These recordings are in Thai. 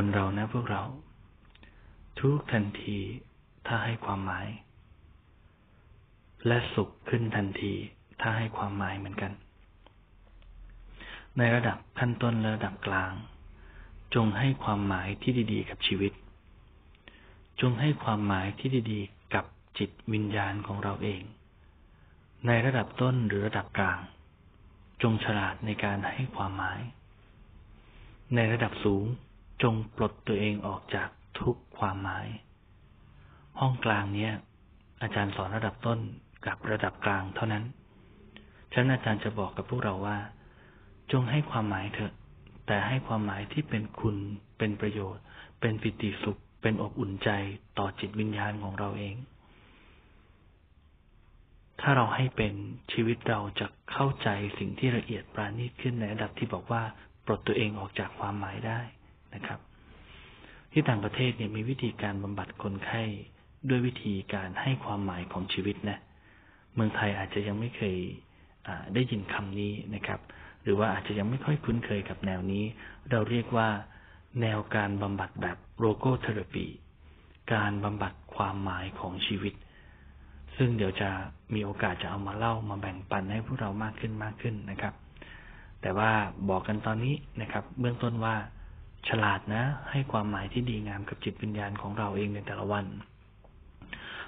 คนเรานะพวกเรา ทุกทันทีถ้าให้ความหมาย และสุขขึ้นทันทีถ้าให้ความหมายเหมือนกัน ในระดับขั้นต้นและระดับกลาง จงให้ความหมายที่ดี ๆ กับชีวิต จงให้ความหมายที่ดีๆ กับจิตวิญญาณของเราเอง ในระดับต้นหรือระดับกลาง จงฉลาดในการให้ความหมาย ในระดับสูง จงปลดตัวเองออกจากทุกความหมาย ห้องกลางเนี้ย อาจารย์สอนระดับต้นกับระดับกลางเท่านั้น ฉะนั้นอาจารย์จะบอกกับพวกเราว่า จงให้ความหมายเถอะ แต่ให้ความหมายที่เป็นคุณ เป็นประโยชน์ เป็นปิติสุข เป็นอบอุ่นใจต่อจิตวิญญาณของเราเอง ถ้าเราให้เป็นชีวิตเราจะเข้าใจสิ่งที่ละเอียดปราณีตขึ้นในระดับที่บอกว่า ปลดตัวเองออกจากความหมายได้ นะครับ ที่ต่างประเทศเนี่ยมีวิธีการบำบัดคนไข้ด้วยวิธีการให้ความหมายของชีวิตนะ เมืองไทยอาจจะยังไม่เคยได้ยินคำนี้นะครับ หรือว่าอาจจะยังไม่ค่อยคุ้นเคยกับแนวนี้ เราเรียกว่าแนวการบำบัดแบบโรโกเทอราปีการบำบัดความหมายของชีวิต ซึ่งเดี๋ยวจะมีโอกาสจะเอามาเล่ามาแบ่งปันให้พวกเรามากขึ้นมากขึ้นนะครับ แต่ว่าบอกกันตอนนี้นะครับ เบื้องต้นว่า ฉลาดนะ ให้ความหมายที่ดีงามกับจิตวิญญาณของเราเองในแต่ละวัน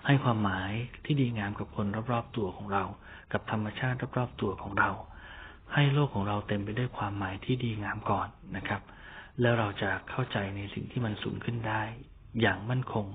ให้ความหมายที่ดีงามกับคนรอบๆตัวของเรา กับธรรมชาติรอบๆตัวของเรา ให้โลกของเราเต็มไปด้วยความหมายที่ดีงามก่อนนะครับ แล้วเราจะเข้าใจในสิ่งที่มันสูงขึ้นได้ อย่างมั่นคง